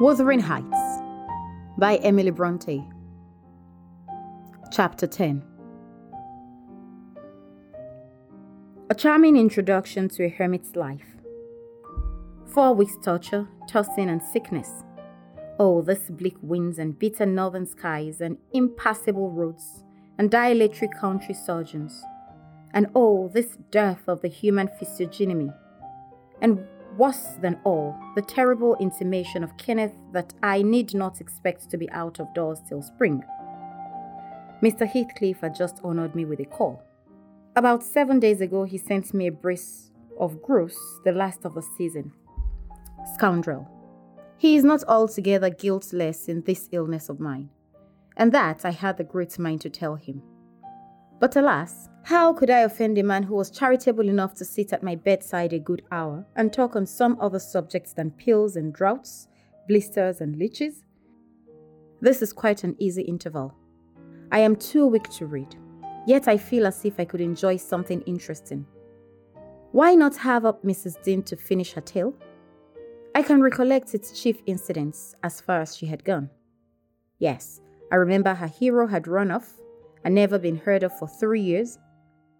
Wuthering Heights by Emily Bronte. Chapter 10 A charming introduction to a hermit's life. Four weeks' torture, tossing, and sickness. Oh, these bleak winds and bitter northern skies, and impassable roads, and dilatory country surgeons. And oh, this dearth of the human physiognomy. And Worse than all, the terrible intimation of Kenneth that I need not expect to be out of doors till spring. Mr. Heathcliff had just honored me with a call. About seven days ago, he sent me a brace of grouse, the last of the season. Scoundrel. He is not altogether guiltless in this illness of mine, and that I had the great mind to tell him. But alas, how could I offend a man who was charitable enough to sit at my bedside a good hour and talk on some other subjects than pills and droughts, blisters and leeches? This is quite an easy interval. I am too weak to read, yet I feel as if I could enjoy something interesting. Why not have up Mrs. Dean to finish her tale? I can recollect its chief incidents as far as she had gone. Yes, I remember her hero had run off and never been heard of for three years,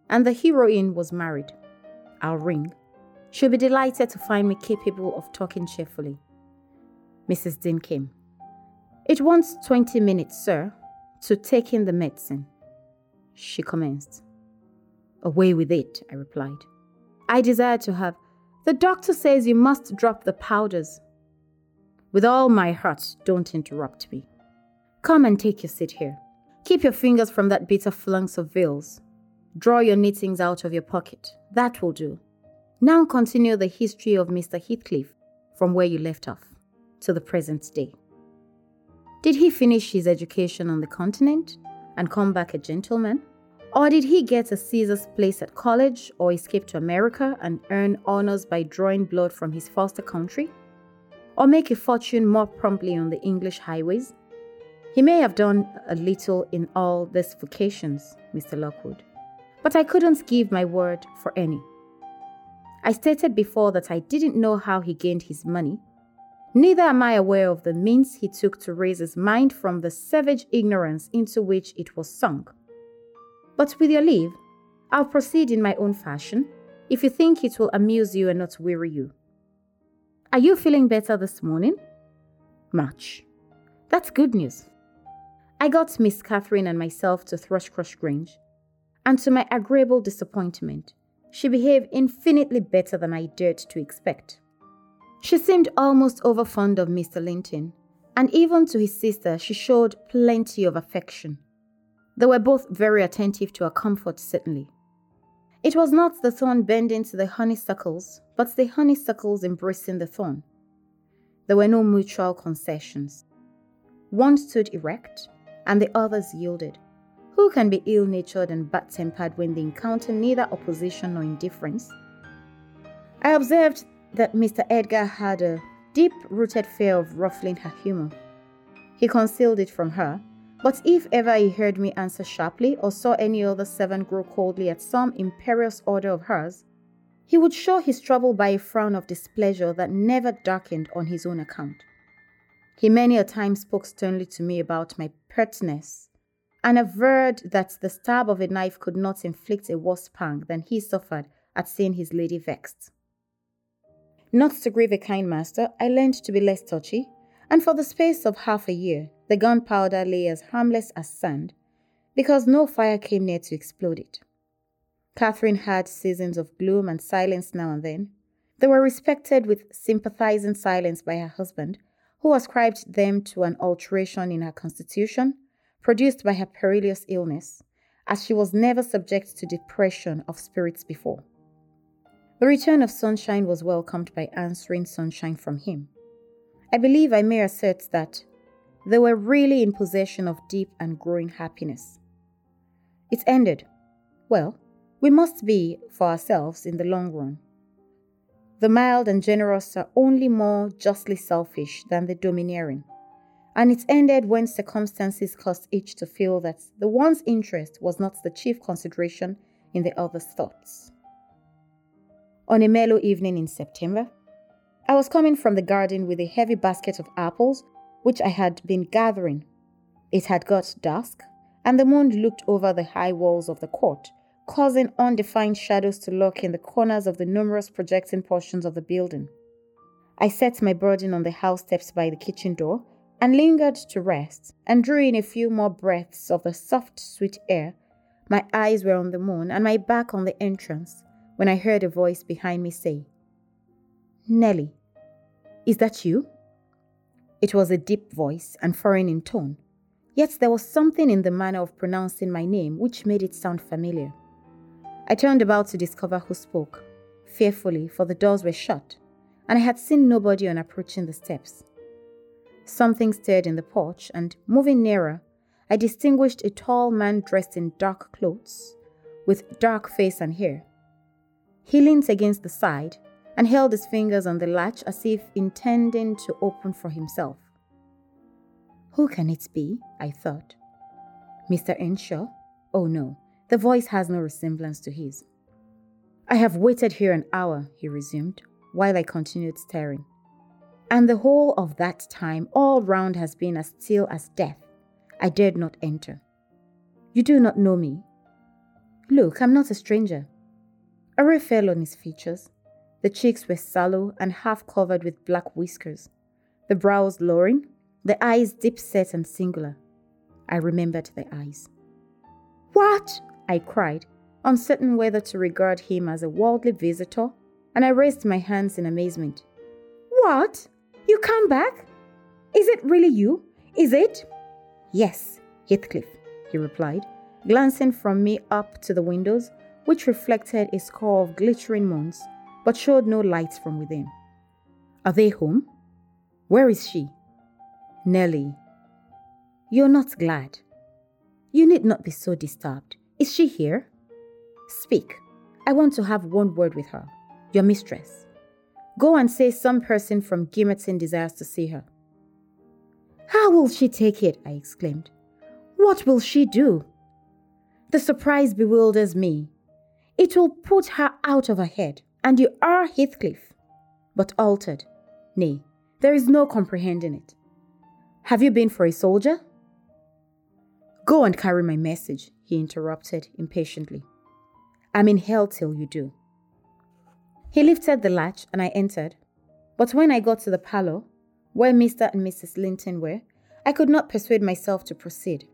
and the heroine was married. I'll ring. She'll be delighted to find me capable of talking cheerfully. Mrs. Dean came. It wants 20 minutes, sir, to take in the medicine. She commenced. Away with it, I replied. I desire to have. The doctor says you must drop the powders. With all my heart, don't interrupt me. Come and take your seat here. Keep your fingers from that bit of flunks of veils. Draw your knittings out of your pocket. That will do. Now continue the history of Mr. Heathcliff from where you left off to the present day. Did he finish his education on the continent and come back a gentleman? Or did he get a sizar's place at college or escape to America and earn honors by drawing blood from his foster country? Or make a fortune more promptly on the English highways? He may have done a little in all these vocations, Mr. Lockwood, but I couldn't give my word for any. I stated before that I didn't know how he gained his money. Neither am I aware of the means he took to raise his mind from the savage ignorance into which it was sunk. But with your leave, I'll proceed in my own fashion, if you think it will amuse you and not weary you. Are you feeling better this morning? Much. That's good news. I got Miss Catherine and myself to Thrushcross Grange, and to my agreeable disappointment, she behaved infinitely better than I dared to expect. She seemed almost over fond of Mr. Linton, and even to his sister she showed plenty of affection. They were both very attentive to her comfort, certainly. It was not the thorn bending to the honeysuckles, but the honeysuckles embracing the thorn. There were no mutual concessions. One stood erect, and the others yielded. Who can be ill natured and bad tempered when they encounter neither opposition nor indifference? I observed that Mr. Edgar had a deep rooted fear of ruffling her humor. He concealed it from her, but if ever he heard me answer sharply or saw any other servant grow coldly at some imperious order of hers, he would show his trouble by a frown of displeasure that never darkened on his own account. He many a time spoke sternly to me about my pertness, and averred that the stab of a knife could not inflict a worse pang than he suffered at seeing his lady vexed. Not to grieve a kind master, I learned to be less touchy, and for the space of half a year, the gunpowder lay as harmless as sand, because no fire came near to explode it. Catherine had seasons of gloom and silence now and then. They were respected with sympathizing silence by her husband, who ascribed them to an alteration in her constitution produced by her perilous illness, as she was never subject to depression of spirits before. The return of sunshine was welcomed by answering sunshine from him. I believe I may assert that they were really in possession of deep and growing happiness. It ended. Well, we must be for ourselves in the long run. The mild and generous are only more justly selfish than the domineering, and it ended when circumstances caused each to feel that the one's interest was not the chief consideration in the other's thoughts. On a mellow evening in September, I was coming from the garden with a heavy basket of apples which I had been gathering. It had got dusk, and the moon looked over the high walls of the court, causing undefined shadows to lurk in the corners of the numerous projecting portions of the building. I set my burden on the house steps by the kitchen door and lingered to rest and drew in a few more breaths of the soft, sweet air. My eyes were on the moon and my back on the entrance when I heard a voice behind me say, Nellie, is that you? It was a deep voice and foreign in tone, yet there was something in the manner of pronouncing my name which made it sound familiar. I turned about to discover who spoke, fearfully, for the doors were shut, and I had seen nobody on approaching the steps. Something stirred in the porch, and moving nearer, I distinguished a tall man dressed in dark clothes, with dark face and hair. He leaned against the side and held his fingers on the latch as if intending to open for himself. Who can it be? I thought. Mr. Earnshaw? Oh no, the voice has no resemblance to his. I have waited here an hour, he resumed, while I continued staring. And the whole of that time, all round has been as still as death. I dared not enter. You do not know me. Look, I'm not a stranger. A ray fell on his features. The cheeks were sallow and half covered with black whiskers, the brows lowering, the eyes deep set and singular. I remembered the eyes. What? I cried, uncertain whether to regard him as a worldly visitor, and I raised my hands in amazement. What? You come back? Is it really you? Is it? Yes, Heathcliff, he replied, glancing from me up to the windows, which reflected a score of glittering moons, but showed no lights from within. Are they home? Where is she? Nellie. You're not glad. You need not be so disturbed. Is she here? Speak. I want to have one word with her, your mistress. Go and say some person from Gimmerton desires to see her. How will she take it? I exclaimed. What will she do? The surprise bewilders me. It will put her out of her head, and you are Heathcliff. But altered. Nay, there is no comprehending it. Have you been for a soldier? Go and carry my message, he interrupted impatiently. I'm in hell till you do. He lifted the latch and I entered. But when I got to the parlor, where Mr. and Mrs. Linton were, I could not persuade myself to proceed.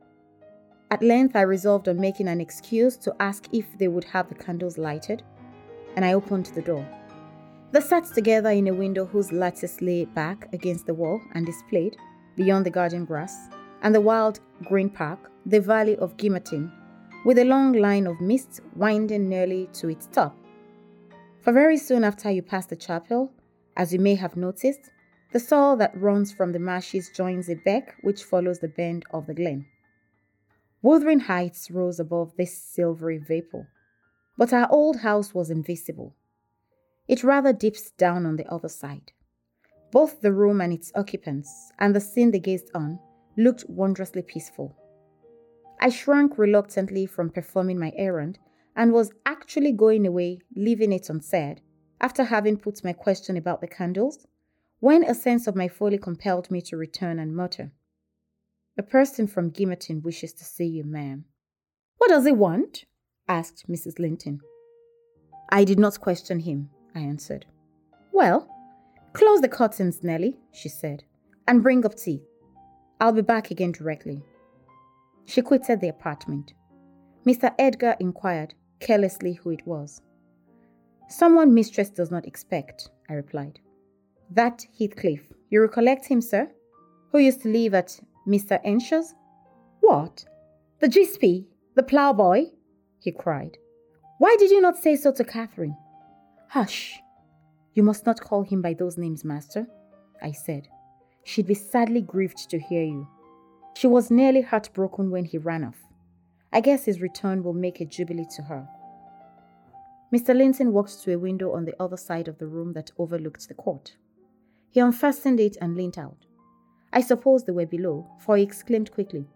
At length, I resolved on making an excuse to ask if they would have the candles lighted, and I opened the door. They sat together in a window whose lattice lay back against the wall and displayed, beyond the garden grass and the wild green park, the valley of Gimmerton, with a long line of mist winding nearly to its top. For very soon after you pass the chapel, as you may have noticed, the soil that runs from the marshes joins a beck which follows the bend of the glen. Wuthering heights rose above this silvery vapor, but our old house was invisible. It rather dips down on the other side. Both the room and its occupants, and the scene they gazed on, looked wondrously peaceful. I shrank reluctantly from performing my errand and was actually going away, leaving it unsaid, after having put my question about the candles, when a sense of my folly compelled me to return and mutter, A person from Gimmerton wishes to see you, ma'am. What does he want? asked Mrs. Linton. I did not question him, I answered. Well, close the curtains, Nellie, she said, and bring up tea. I'll be back again directly. She quitted the apartment. Mr. Edgar inquired, carelessly who it was. Someone mistress does not expect, I replied. That Heathcliff. You recollect him, sir? Who used to live at Mr. Earnshaw's? What? The GSP? The ploughboy? he cried. Why did you not say so to Catherine? Hush! You must not call him by those names, master, I said. She'd be sadly grieved to hear you. She was nearly heartbroken when he ran off. I guess his return will make a jubilee to her. Mr. Linton walked to a window on the other side of the room that overlooked the court. He unfastened it and leaned out. I suppose they were below, for he exclaimed quickly,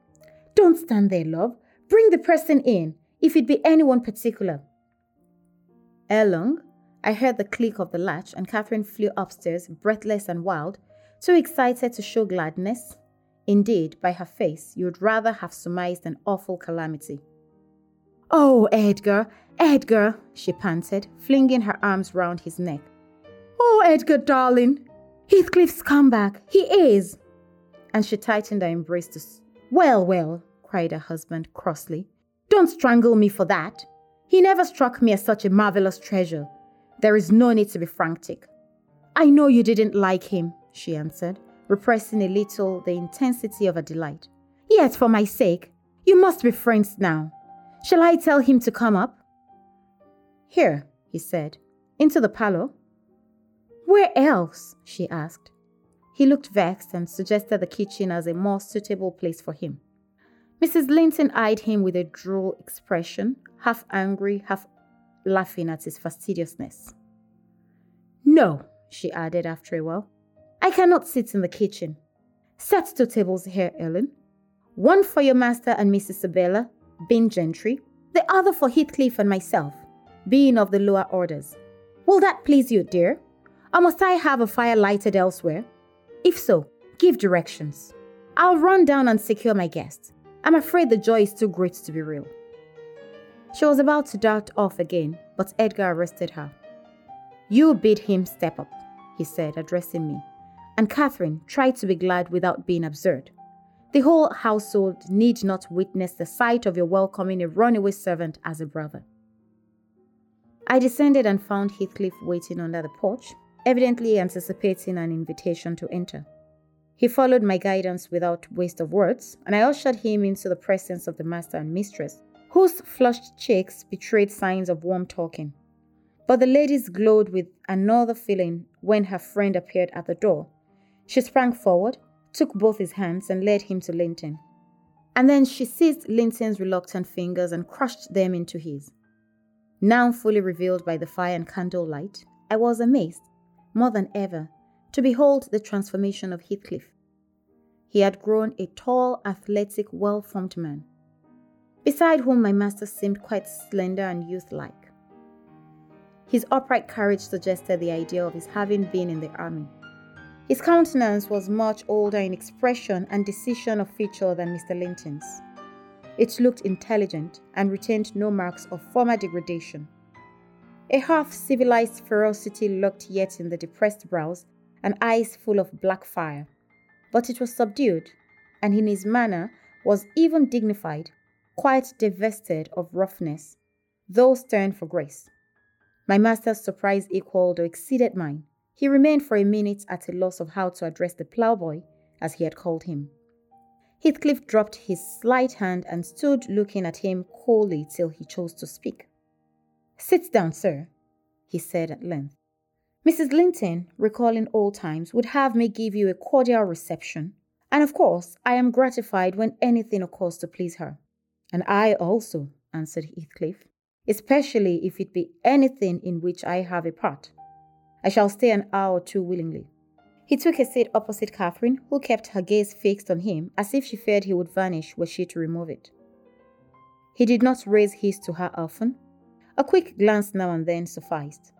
Don't stand there, love. Bring the person in, if it be anyone particular. Ere long, I heard the click of the latch, and Catherine flew upstairs, breathless and wild, too excited to show gladness. Indeed, by her face, you would rather have surmised an awful calamity. Oh, Edgar, Edgar, she panted, flinging her arms round his neck. Oh, Edgar, darling, Heathcliff's come back. He is. And she tightened her embrace to. Well, well, cried her husband crossly. Don't strangle me for that. He never struck me as such a marvelous treasure. There is no need to be frantic. I know you didn't like him, she answered, repressing a little the intensity of her delight. Yet, for my sake, you must be friends now. Shall I tell him to come up? Here, he said. Into the parlor? Where else? she asked. He looked vexed and suggested the kitchen as a more suitable place for him. Mrs. Linton eyed him with a droll expression, half angry, half laughing at his fastidiousness. No, she added after a while. I cannot sit in the kitchen. Set two tables here, Ellen. One for your master and Miss Isabella, being gentry, the other for Heathcliff and myself, being of the lower orders. Will that please you, dear? Or must I have a fire lighted elsewhere? If so, give directions. I'll run down and secure my guest. I'm afraid the joy is too great to be real. She was about to dart off again, but Edgar arrested her. You bid him step up, he said, addressing me. And Catherine tried to be glad without being absurd. The whole household need not witness the sight of your welcoming a runaway servant as a brother. I descended and found Heathcliff waiting under the porch, evidently anticipating an invitation to enter. He followed my guidance without waste of words, and I ushered him into the presence of the master and mistress, whose flushed cheeks betrayed signs of warm talking. But the ladies glowed with another feeling when her friend appeared at the door. She sprang forward, took both his hands, and led him to Linton. And then she seized Linton's reluctant fingers and crushed them into his. Now fully revealed by the fire and candle light, I was amazed, more than ever, to behold the transformation of Heathcliff. He had grown a tall, athletic, well formed man, beside whom my master seemed quite slender and youth like. His upright carriage suggested the idea of his having been in the army. His countenance was much older in expression and decision of feature than Mr. Linton's. It looked intelligent and retained no marks of former degradation. A half civilized ferocity lurked yet in the depressed brows and eyes full of black fire. But it was subdued, and in his manner was even dignified, quite divested of roughness, though stern for grace. My master's surprise equaled or exceeded mine. He remained for a minute at a loss of how to address the ploughboy, as he had called him. Heathcliff dropped his slight hand and stood looking at him coolly till he chose to speak. Sit down, sir, he said at length. Mrs. Linton, recalling old times, would have me give you a cordial reception, and of course I am gratified when anything occurs to please her. And I also, answered Heathcliff, especially if it be anything in which I have a part. I shall stay an hour or two willingly. He took a seat opposite Catherine, who kept her gaze fixed on him as if she feared he would vanish were she to remove it. He did not raise his to her often. A quick glance now and then sufficed.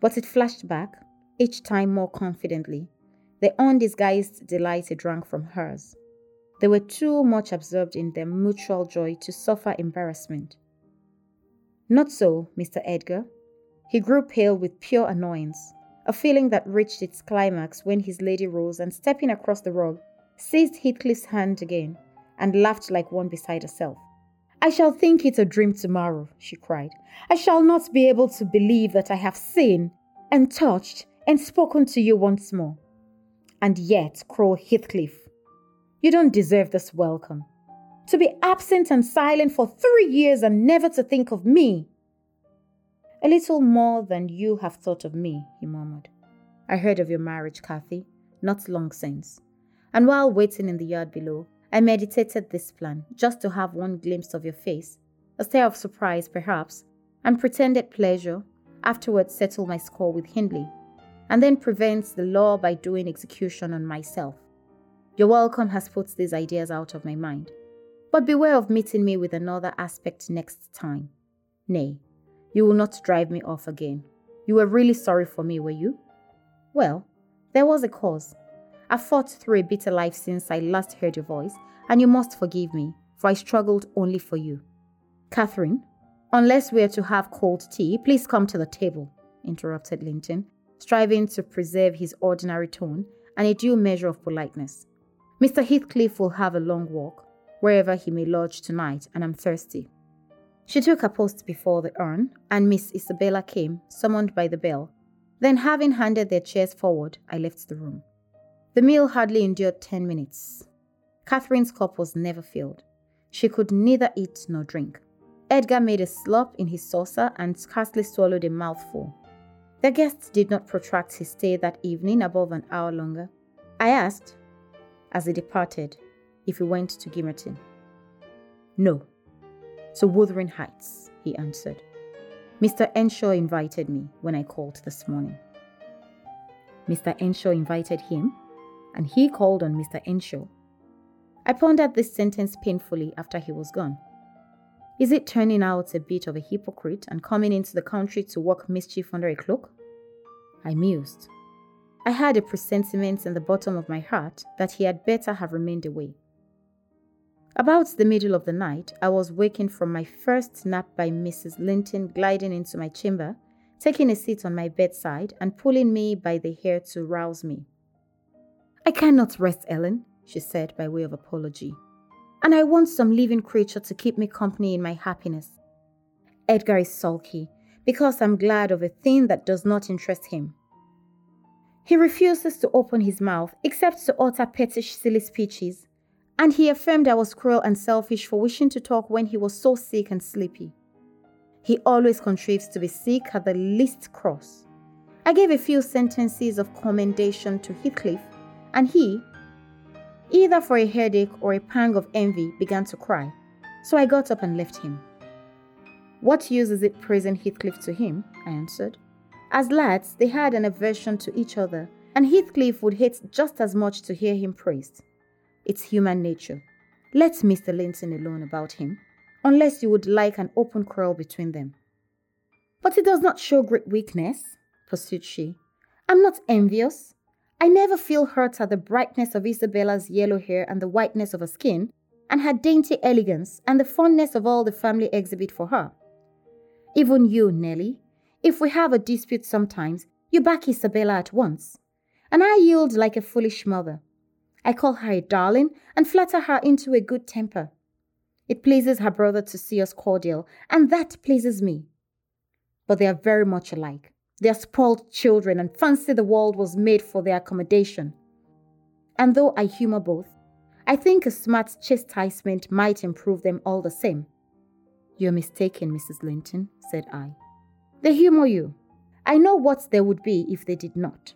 But it flashed back, each time more confidently, the undisguised delight he drank from hers. They were too much absorbed in their mutual joy to suffer embarrassment. Not so, Mr. Edgar. He grew pale with pure annoyance, a feeling that reached its climax when his lady rose and, stepping across the rug, seized Heathcliff's hand again and laughed like one beside herself. I shall think it a dream tomorrow, she cried. I shall not be able to believe that I have seen and touched and spoken to you once more. And yet, cruel Heathcliff, you don't deserve this welcome. To be absent and silent for three years and never to think of me. A little more than you have thought of me, he murmured. I heard of your marriage, Cathy, not long since. And while waiting in the yard below, I meditated this plan, just to have one glimpse of your face, a stare of surprise, perhaps, and pretended pleasure, afterwards settle my score with Hindley, and then prevent the law by doing execution on myself. Your welcome has put these ideas out of my mind. But beware of meeting me with another aspect next time. Nay, you will not drive me off again. You were really sorry for me, were you? Well, there was a cause. I've fought through a bitter life since I last heard your voice, and you must forgive me, for I struggled only for you. Catherine, unless we are to have cold tea, please come to the table, interrupted Linton, striving to preserve his ordinary tone and a due measure of politeness. Mr. Heathcliff will have a long walk, wherever he may lodge tonight, and I'm thirsty. She took her post before the urn, and Miss Isabella came, summoned by the bell. Then, having handed their chairs forward, I left the room. The meal hardly endured ten minutes. Catherine's cup was never filled. She could neither eat nor drink. Edgar made a slop in his saucer and scarcely swallowed a mouthful. The guest did not protract his stay that evening above an hour longer. I asked, as he departed, if he went to Gimmerton. No, to Wuthering Heights, he answered. Mr. Earnshaw invited me when I called this morning. Mr. Earnshaw invited him, and he called on Mr. Earnshaw. I pondered this sentence painfully after he was gone. Is it turning out a bit of a hypocrite and coming into the country to work mischief under a cloak? I mused. I had a presentiment in the bottom of my heart that he had better have remained away. About the middle of the night, I was wakened from my first nap by Mrs. Linton gliding into my chamber, taking a seat on my bedside, and pulling me by the hair to rouse me. I cannot rest, Ellen, she said by way of apology and I want some living creature to keep me company in my happiness. Edgar is sulky because I'm glad of a thing that does not interest him. He refuses to open his mouth except to utter pettish, silly speeches, and he affirmed I was cruel and selfish for wishing to talk when he was so sick and sleepy. He always contrives to be sick at the least cross. I gave a few sentences of commendation to Heathcliff, and he, either for a headache or a pang of envy, began to cry. So I got up and left him. What use is it praising Heathcliff to him? I answered. As lads, they had an aversion to each other, and Heathcliff would hate just as much to hear him praised. It's human nature. Let Mr. Linton alone about him, unless you would like an open quarrel between them. But it does not show great weakness, pursued she. I'm not envious. I never feel hurt at the brightness of Isabella's yellow hair and the whiteness of her skin, and her dainty elegance and the fondness of all the family exhibit for her. Even you, Nellie, if we have a dispute sometimes, you back Isabella at once. And I yield like a foolish mother. I call her a darling and flatter her into a good temper. It pleases her brother to see us cordial, and that pleases me. But they are very much alike. They are spoiled children and fancy the world was made for their accommodation. And though I humor both, I think a smart chastisement might improve them all the same. You're mistaken, Mrs. Linton, said I. They humor you. I know what there would be if they did not.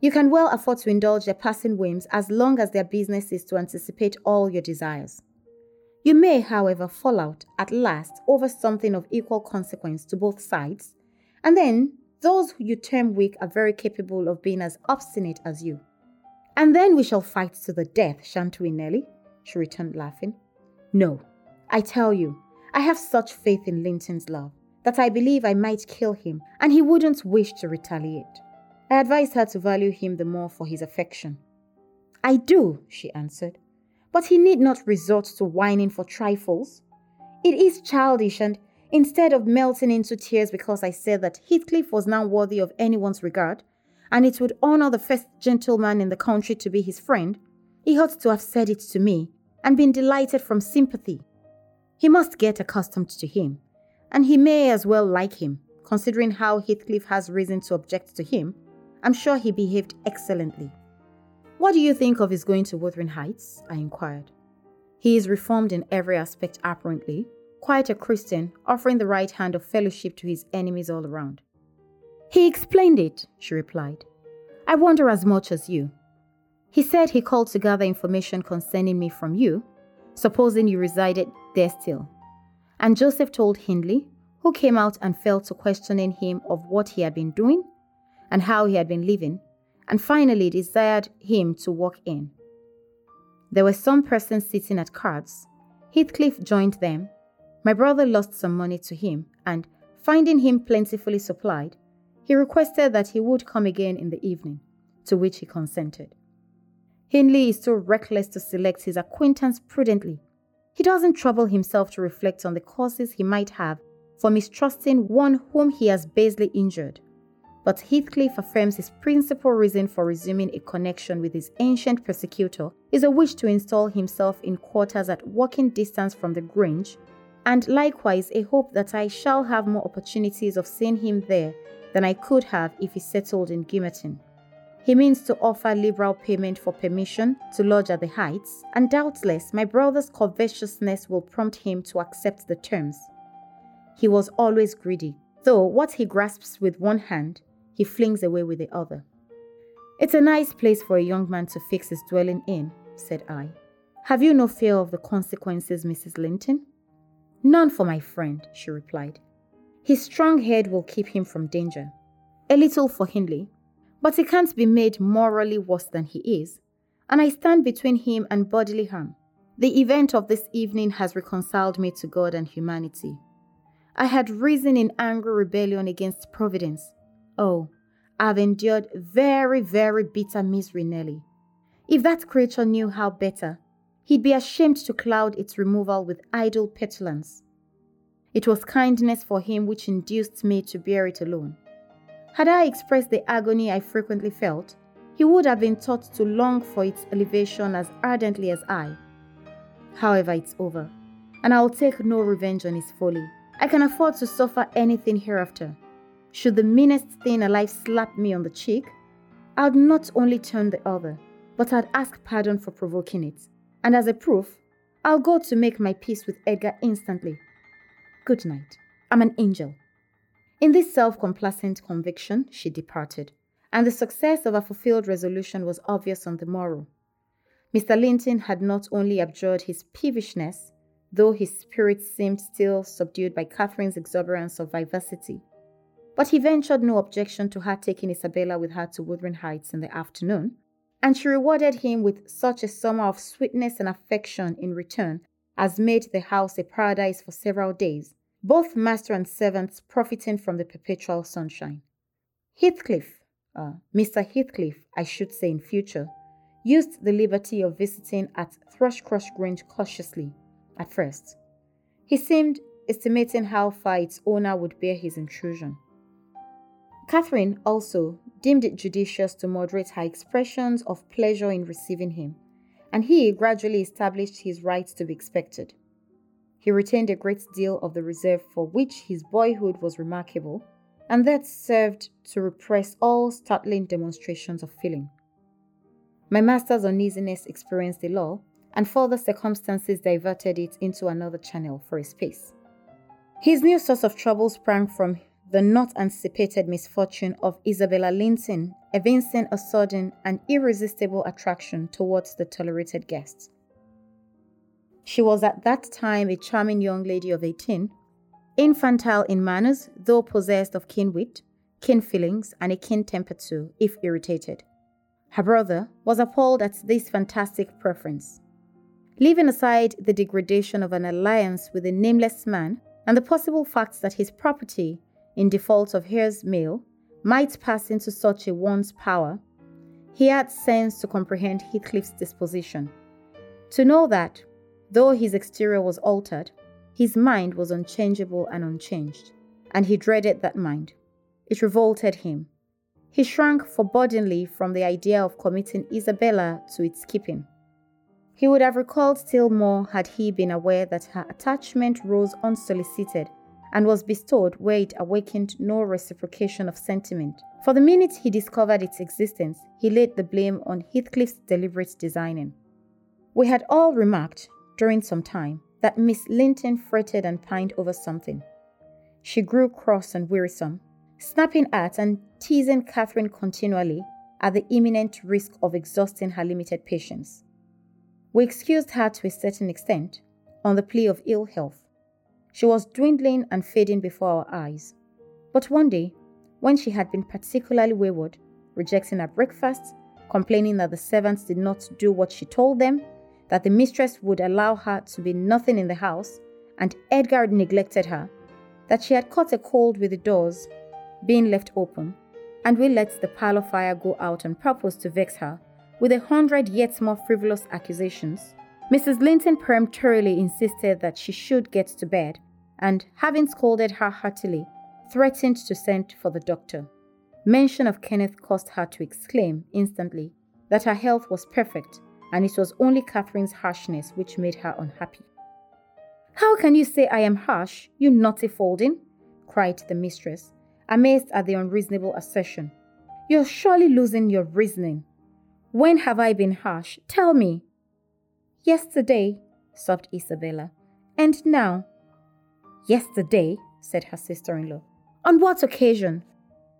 You can well afford to indulge their passing whims as long as their business is to anticipate all your desires. You may, however, fall out at last over something of equal consequence to both sides, and then those you term weak are very capable of being as obstinate as you. And then we shall fight to the death, shan't we, Nelly? She returned, laughing. No, I tell you, I have such faith in Linton's love that I believe I might kill him and he wouldn't wish to retaliate. I advised her to value him the more for his affection. I do, she answered, but he need not resort to whining for trifles. It is childish and Instead of melting into tears because I said that Heathcliff was now worthy of anyone's regard, and it would honor the first gentleman in the country to be his friend, he ought to have said it to me and been delighted from sympathy. He must get accustomed to him, and he may as well like him, considering how Heathcliff has reason to object to him. I'm sure he behaved excellently. What do you think of his going to Wuthering Heights? I inquired. He is reformed in every aspect, apparently, quite a Christian, offering the right hand of fellowship to his enemies all around. He explained it, she replied. I wonder as much as you. He said he called to gather information concerning me from you, supposing you resided there still. And Joseph told Hindley, who came out and fell to questioning him of what he had been doing and how he had been living, and finally desired him to walk in. There were some persons sitting at cards. Heathcliff joined them. My brother lost some money to him, and, finding him plentifully supplied, he requested that he would come again in the evening, to which he consented. Hindley is too reckless to select his acquaintance prudently. He doesn't trouble himself to reflect on the causes he might have for mistrusting one whom he has basely injured. But Heathcliff affirms his principal reason for resuming a connection with his ancient persecutor is a wish to install himself in quarters at walking distance from the Grange, and likewise a hope that I shall have more opportunities of seeing him there than I could have if he settled in Gimmerton. He means to offer liberal payment for permission to lodge at the Heights, and doubtless my brother's covetousness will prompt him to accept the terms. He was always greedy, though what he grasps with one hand, he flings away with the other. It's a nice place for a young man to fix his dwelling in, said I. Have you no fear of the consequences, Mrs. Linton? None for my friend, she replied. His strong head will keep him from danger. A little for Hindley, but he can't be made morally worse than he is, and I stand between him and bodily harm. The event of this evening has reconciled me to God and humanity. I had risen in angry rebellion against Providence. Oh, I've endured very, very bitter misery, Nelly. If that creature knew how better, he'd be ashamed to cloud its removal with idle petulance. It was kindness for him which induced me to bear it alone. Had I expressed the agony I frequently felt, he would have been taught to long for its elevation as ardently as I. However, it's over, and I'll take no revenge on his folly. I can afford to suffer anything hereafter. Should the meanest thing alive slap me on the cheek, I'd not only turn the other, but I'd ask pardon for provoking it. And as a proof, I'll go to make my peace with Edgar instantly. Good night. I'm an angel. In this self complacent conviction, she departed, and the success of her fulfilled resolution was obvious on the morrow. Mr. Linton had not only abjured his peevishness, though his spirit seemed still subdued by Catherine's exuberance of vivacity, but he ventured no objection to her taking Isabella with her to Wuthering Heights in the afternoon, and she rewarded him with such a summer of sweetness and affection in return as made the house a paradise for several days, both master and servants profiting from the perpetual sunshine. Heathcliff, uh, Mr. Heathcliff, I should say in future, used the liberty of visiting at Thrushcross Grange cautiously at first. He seemed estimating how far its owner would bear his intrusion. Catherine also deemed it judicious to moderate her expressions of pleasure in receiving him, and he gradually established his rights to be expected. He retained a great deal of the reserve for which his boyhood was remarkable, and that served to repress all startling demonstrations of feeling. My master's uneasiness experienced a law, and further circumstances diverted it into another channel for a space. His new source of trouble sprang from the not anticipated misfortune of Isabella Linton evincing a sudden and irresistible attraction towards the tolerated guest. She was at that time a charming young lady of 18, infantile in manners, though possessed of keen wit, keen feelings, and a keen temper too, if irritated. Her brother was appalled at this fantastic preference. Leaving aside the degradation of an alliance with a nameless man and the possible facts that his property, in default of heirs male, might pass into such a one's power, he had sense to comprehend Heathcliff's disposition. To know that, Though his exterior was altered, his mind was unchangeable and unchanged, and he dreaded that mind. It revolted him. He shrank forebodingly from the idea of committing Isabella to its keeping. He would have recalled still more had he been aware that her attachment rose unsolicited and was bestowed where it awakened no reciprocation of sentiment. For the minute he discovered its existence, he laid the blame on Heathcliff's deliberate designing. We had all remarked during some time that Miss Linton fretted and pined over something. She grew cross and wearisome, snapping at and teasing Catherine continually at the imminent risk of exhausting her limited patience. We excused her to a certain extent on the plea of ill health. She was dwindling and fading before our eyes. But one day, when she had been particularly wayward, rejecting her breakfast, complaining that the servants did not do what she told them, that the mistress would allow her to be nothing in the house, and Edgar neglected her, that she had caught a cold with the doors being left open, and we let the parlor fire go out on purpose to vex her with a hundred yet more frivolous accusations. Mrs. Linton peremptorily insisted that she should get to bed, and, having scolded her heartily, threatened to send for the doctor. Mention of Kenneth caused her to exclaim instantly that her health was perfect and it was only Catherine's harshness which made her unhappy. How can you say I am harsh, you naughty Faulding? cried the mistress, amazed at the unreasonable assertion. You're surely losing your reasoning. When have I been harsh? Tell me. Yesterday, sobbed Isabella. And now? Yesterday, said her sister in law. On what occasion?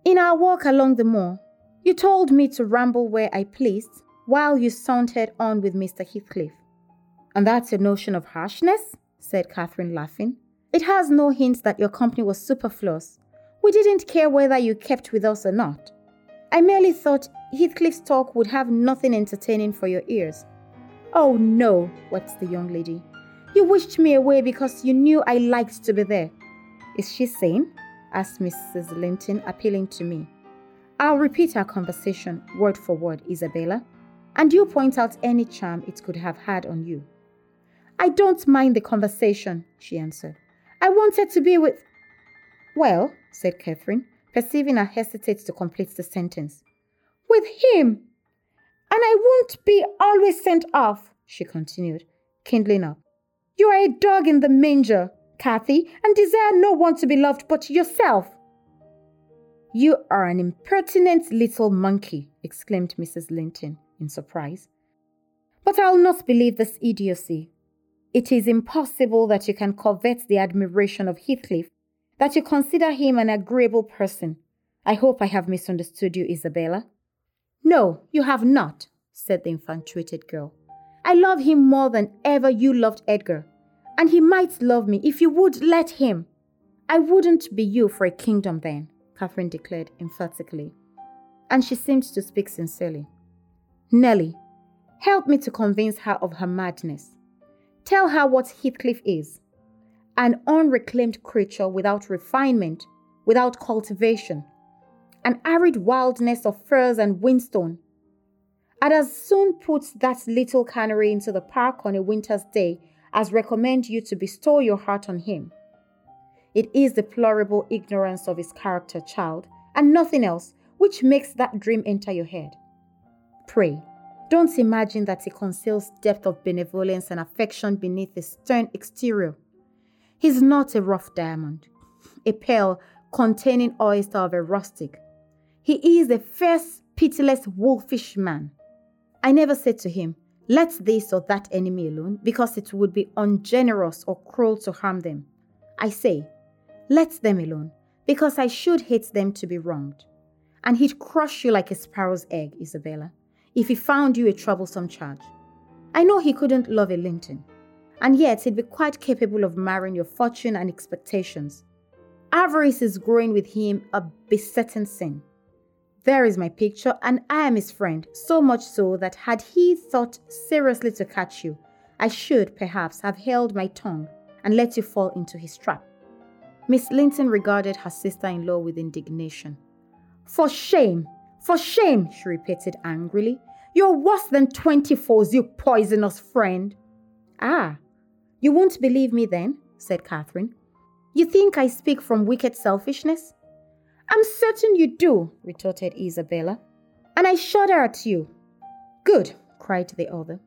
In our walk along the moor. You told me to ramble where I pleased while you sauntered on with Mr. Heathcliff. And that's your notion of harshness? said Catherine, laughing. It has no hint that your company was superfluous. We didn't care whether you kept with us or not. I merely thought Heathcliff's talk would have nothing entertaining for your ears. Oh no, wept the young lady. You wished me away because you knew I liked to be there. Is she sane? asked Mrs. Linton, appealing to me. I'll repeat our conversation word for word, Isabella, and you point out any charm it could have had on you. I don't mind the conversation, she answered. I wanted to be with. Well, said Catherine, perceiving I hesitated to complete the sentence. With him! And I won't be always sent off, she continued, kindling up. You are a dog in the manger, Cathy, and desire no one to be loved but yourself. You are an impertinent little monkey, exclaimed Mrs. Linton in surprise. But I'll not believe this idiocy. It is impossible that you can covet the admiration of Heathcliff, that you consider him an agreeable person. I hope I have misunderstood you, Isabella. No, you have not, said the infatuated girl. I love him more than ever you loved Edgar, and he might love me if you would let him. I wouldn't be you for a kingdom then. Catherine declared emphatically. And she seemed to speak sincerely. Nellie, help me to convince her of her madness. Tell her what Heathcliff is an unreclaimed creature without refinement, without cultivation, an arid wildness of firs and whinstone. I'd as soon put that little canary into the park on a winter's day as recommend you to bestow your heart on him. It is the deplorable ignorance of his character, child, and nothing else, which makes that dream enter your head. Pray, don't imagine that he conceals depth of benevolence and affection beneath his stern exterior. He's not a rough diamond, a pearl containing oyster of a rustic. He is the fierce, pitiless, wolfish man. I never said to him, Let this or that enemy alone, because it would be ungenerous or cruel to harm them. I say, let them alone, because I should hate them to be wronged. And he'd crush you like a sparrow's egg, Isabella, if he found you a troublesome charge. I know he couldn't love a Linton, and yet he'd be quite capable of marrying your fortune and expectations. Avarice is growing with him a besetting sin. There is my picture, and I am his friend, so much so that had he thought seriously to catch you, I should perhaps have held my tongue and let you fall into his trap. Miss Linton regarded her sister in law with indignation. For shame! For shame! she repeated angrily. You're worse than twenty foes, you poisonous friend. Ah, you won't believe me then, said Catherine. You think I speak from wicked selfishness? I'm certain you do, retorted Isabella. And I shudder at you. Good, cried the other.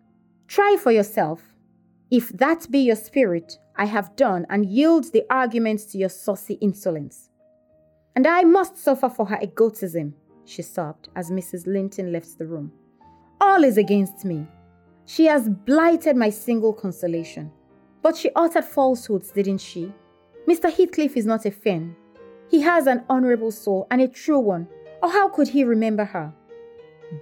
Try for yourself. If that be your spirit, I have done and yield the arguments to your saucy insolence. And I must suffer for her egotism, she sobbed as Mrs. Linton left the room. All is against me. She has blighted my single consolation. But she uttered falsehoods, didn't she? Mr. Heathcliff is not a fiend. He has an honorable soul and a true one, or how could he remember her?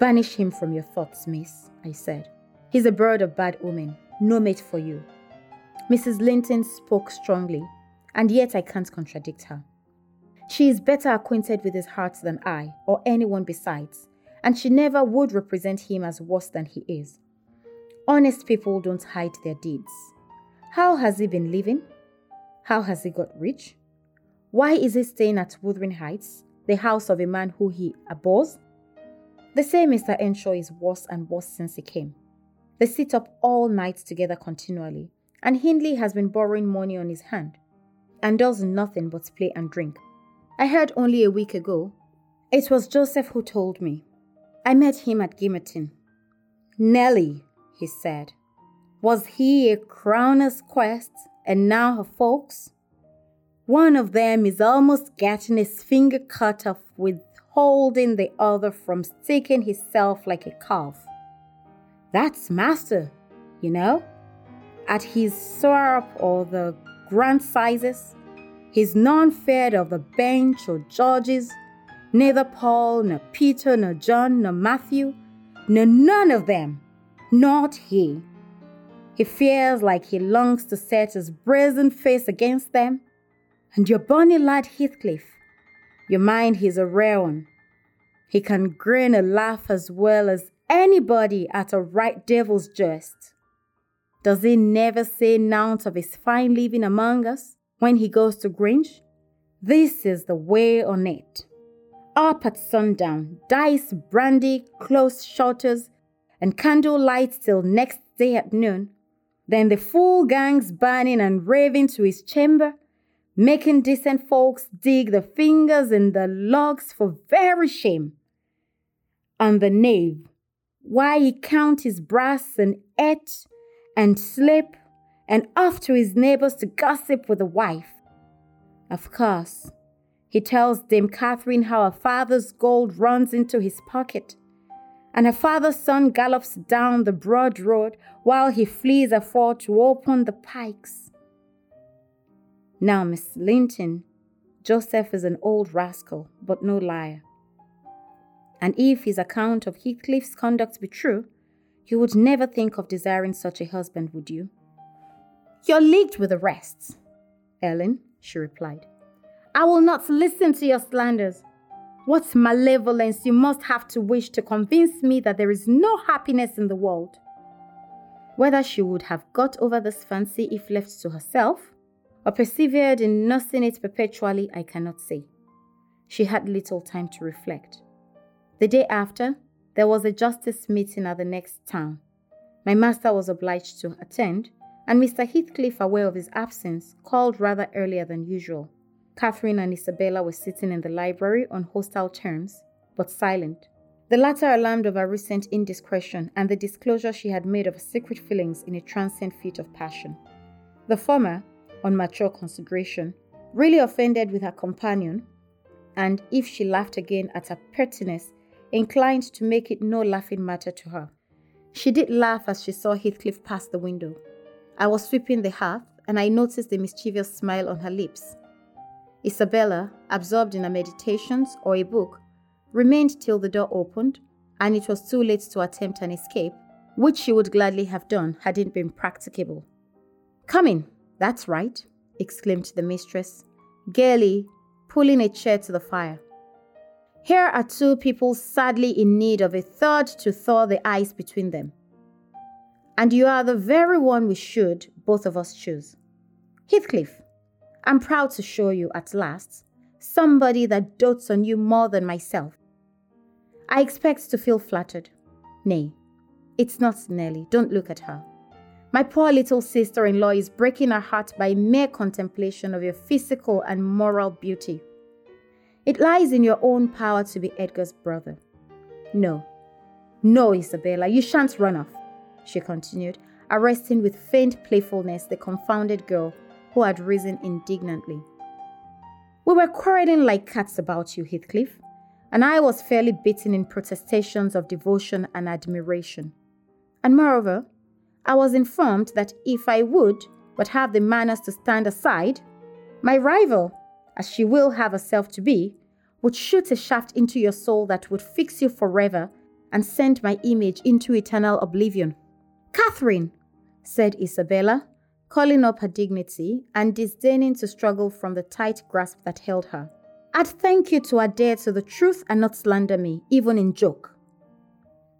Banish him from your thoughts, miss, I said. He's a bird of bad omen no mate for you. Mrs. Linton spoke strongly, and yet I can't contradict her. She is better acquainted with his heart than I, or anyone besides, and she never would represent him as worse than he is. Honest people don't hide their deeds. How has he been living? How has he got rich? Why is he staying at Wuthering Heights, the house of a man who he abhors? They say Mr. Earnshaw is worse and worse since he came. They sit up all night together continually, and Hindley has been borrowing money on his hand and does nothing but play and drink. I heard only a week ago. It was Joseph who told me. I met him at Gimmerton. Nellie, he said, was he a crowner's quest and now her folks? One of them is almost getting his finger cut off with holding the other from sticking himself like a calf. That's master, you know? At his syrup or the grand sizes, he's none feared of the bench or judges, neither Paul, nor Peter, nor John, nor Matthew, nor none of them, not he. He fears like he longs to set his brazen face against them. And your bonny lad Heathcliff, your mind he's a rare one. He can grin and laugh as well as anybody at a right devil's jest. Does he never say nought of his fine living among us when he goes to Grange? This is the way on it. Up at sundown, dice, brandy, close shutters, and candle light till next day at noon. Then the full gang's burning and raving to his chamber, making decent folks dig the fingers in the logs for very shame. And the knave, why he count his brass and eat and sleep and off to his neighbors to gossip with the wife. Of course, he tells Dame Catherine how her father's gold runs into his pocket, and her father's son gallops down the broad road while he flees afore to open the pikes. Now, Miss Linton, Joseph is an old rascal, but no liar. And if his account of Heathcliff's conduct be true, you would never think of desiring such a husband, would you? You're leagued with the rest, Ellen, she replied. I will not listen to your slanders. What malevolence you must have to wish to convince me that there is no happiness in the world. Whether she would have got over this fancy if left to herself, or persevered in nursing it perpetually, I cannot say. She had little time to reflect. The day after, there was a justice meeting at the next town. My master was obliged to attend, and Mr. Heathcliff, aware of his absence, called rather earlier than usual. Catherine and Isabella were sitting in the library on hostile terms, but silent. The latter alarmed of her recent indiscretion and the disclosure she had made of her secret feelings in a transient fit of passion. The former, on mature consideration, really offended with her companion, and if she laughed again at her pettiness, inclined to make it no laughing matter to her. She did laugh as she saw Heathcliff pass the window. I was sweeping the hearth, and I noticed the mischievous smile on her lips. Isabella, absorbed in her meditations or a book, remained till the door opened, and it was too late to attempt an escape, which she would gladly have done had it been practicable. Come in, that's right, exclaimed the mistress, gaily, pulling a chair to the fire. Here are two people sadly in need of a third to thaw the ice between them. And you are the very one we should, both of us, choose. Heathcliff, I'm proud to show you at last somebody that dotes on you more than myself. I expect to feel flattered. Nay, it's not Nellie. Don't look at her. My poor little sister in law is breaking her heart by mere contemplation of your physical and moral beauty. It lies in your own power to be Edgar's brother. No, no, Isabella, you shan't run off, she continued, arresting with faint playfulness the confounded girl who had risen indignantly. We were quarreling like cats about you, Heathcliff, and I was fairly beaten in protestations of devotion and admiration. And moreover, I was informed that if I would but have the manners to stand aside, my rival, as she will have herself to be, would shoot a shaft into your soul that would fix you forever and send my image into eternal oblivion. Catherine, said Isabella, calling up her dignity and disdaining to struggle from the tight grasp that held her. I'd thank you to adhere to the truth and not slander me, even in joke.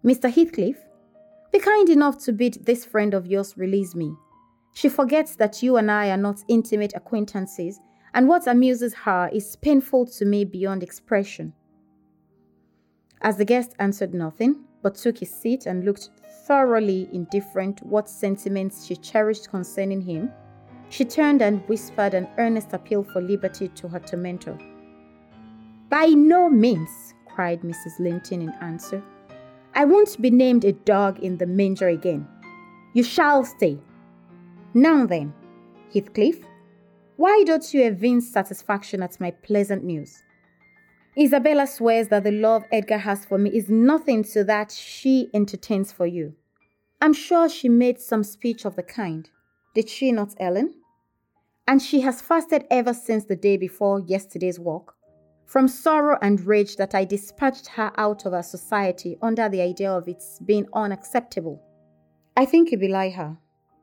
Mr. Heathcliff, Be kind enough to bid this friend of yours release me. She forgets that you and I are not intimate acquaintances, and what amuses her is painful to me beyond expression. As the guest answered nothing, but took his seat and looked thoroughly indifferent what sentiments she cherished concerning him, she turned and whispered an earnest appeal for liberty to her tormentor. By no means, cried Mrs. Linton in answer. I won't be named a dog in the manger again. You shall stay. Now then, Heathcliff, why don't you evince satisfaction at my pleasant news? Isabella swears that the love Edgar has for me is nothing to that she entertains for you. I'm sure she made some speech of the kind. Did she not, Ellen? And she has fasted ever since the day before yesterday's walk. From sorrow and rage that I dispatched her out of our society under the idea of its being unacceptable. I think you belie her,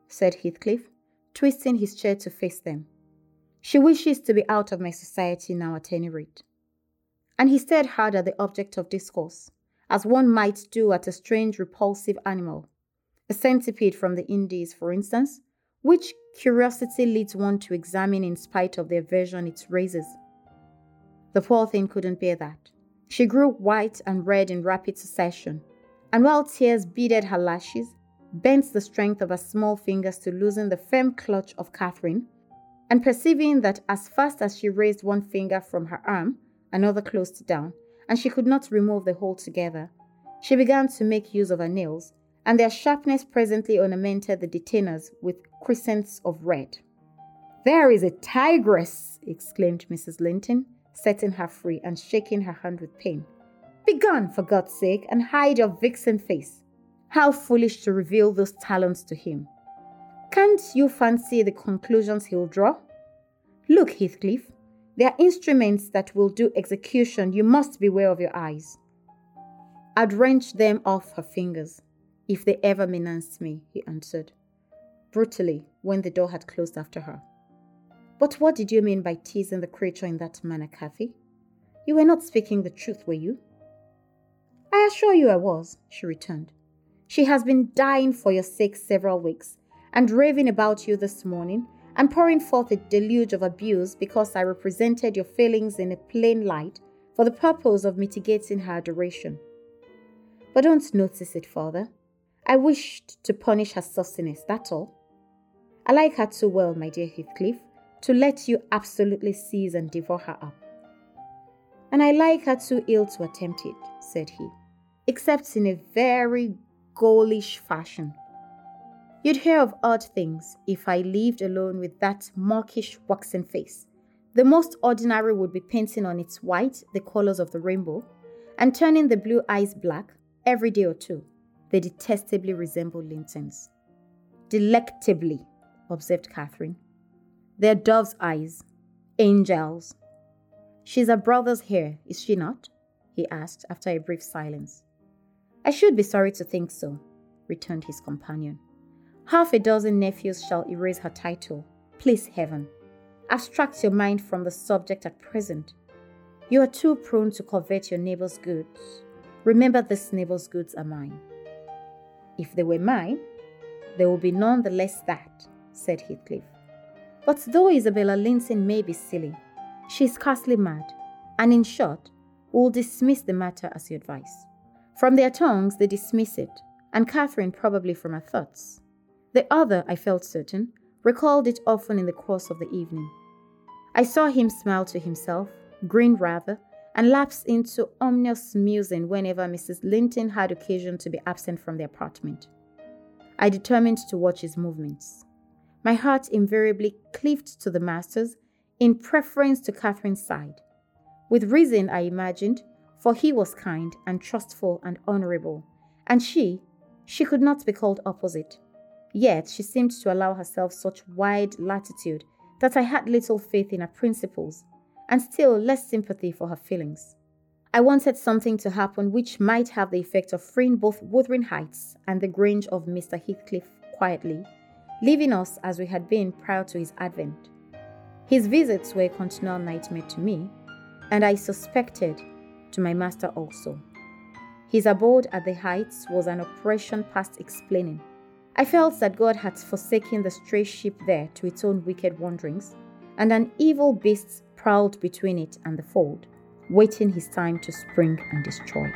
said Heathcliff, twisting his chair to face them. She wishes to be out of my society now at any rate and he stared hard at the object of discourse, as one might do at a strange, repulsive animal. A centipede from the Indies, for instance, which curiosity leads one to examine in spite of the aversion it raises. The poor thing couldn't bear that. She grew white and red in rapid succession, and while tears beaded her lashes, bent the strength of her small fingers to loosen the firm clutch of Catherine, and perceiving that as fast as she raised one finger from her arm, another closed down, and she could not remove the whole together. She began to make use of her nails, and their sharpness presently ornamented the detainers with crescents of red. There is a tigress! exclaimed Mrs. Linton, setting her free and shaking her hand with pain. Begone, for God's sake, and hide your vixen face. How foolish to reveal those talents to him. Can't you fancy the conclusions he'll draw? Look, Heathcliff, they are instruments that will do execution. You must beware of your eyes. I'd wrench them off her fingers if they ever menaced me, he answered, brutally, when the door had closed after her. But what did you mean by teasing the creature in that manner, Cathy? You were not speaking the truth, were you? I assure you I was, she returned. She has been dying for your sake several weeks, and raving about you this morning, and pouring forth a deluge of abuse because I represented your failings in a plain light for the purpose of mitigating her adoration. But don't notice it Father. I wished to punish her sauciness, that's all. I like her too well, my dear Heathcliff, to let you absolutely seize and devour her up. And I like her too ill to attempt it, said he, except in a very ghoulish fashion. You'd hear of odd things if I lived alone with that mawkish waxen face. The most ordinary would be painting on its white the colors of the rainbow and turning the blue eyes black every day or two. They detestably resemble Linton's. Delectably, observed Catherine. They're dove's eyes, angels. She's a brother's heir, is she not? he asked after a brief silence. I should be sorry to think so, returned his companion. Half a dozen nephews shall erase her title. Please, heaven, abstract your mind from the subject at present. You are too prone to covet your neighbor's goods. Remember, this neighbor's goods are mine. If they were mine, there would be none the less that, said Heathcliff. But though Isabella Linton may be silly, she is scarcely mad, and in short, will dismiss the matter as you advise. From their tongues, they dismiss it, and Catherine probably from her thoughts. The other, I felt certain, recalled it often in the course of the evening. I saw him smile to himself, grin rather, and lapse into ominous musing whenever Mrs. Linton had occasion to be absent from the apartment. I determined to watch his movements. My heart invariably cleaved to the master's in preference to Catherine's side. With reason, I imagined, for he was kind and trustful and honorable, and she, she could not be called opposite. Yet she seemed to allow herself such wide latitude that I had little faith in her principles and still less sympathy for her feelings. I wanted something to happen which might have the effect of freeing both Wuthering Heights and the Grange of Mr. Heathcliff quietly, leaving us as we had been prior to his advent. His visits were a continual nightmare to me, and I suspected to my master also. His abode at the heights was an oppression past explaining. I felt that God had forsaken the stray sheep there to its own wicked wanderings, and an evil beast prowled between it and the fold, waiting his time to spring and destroy.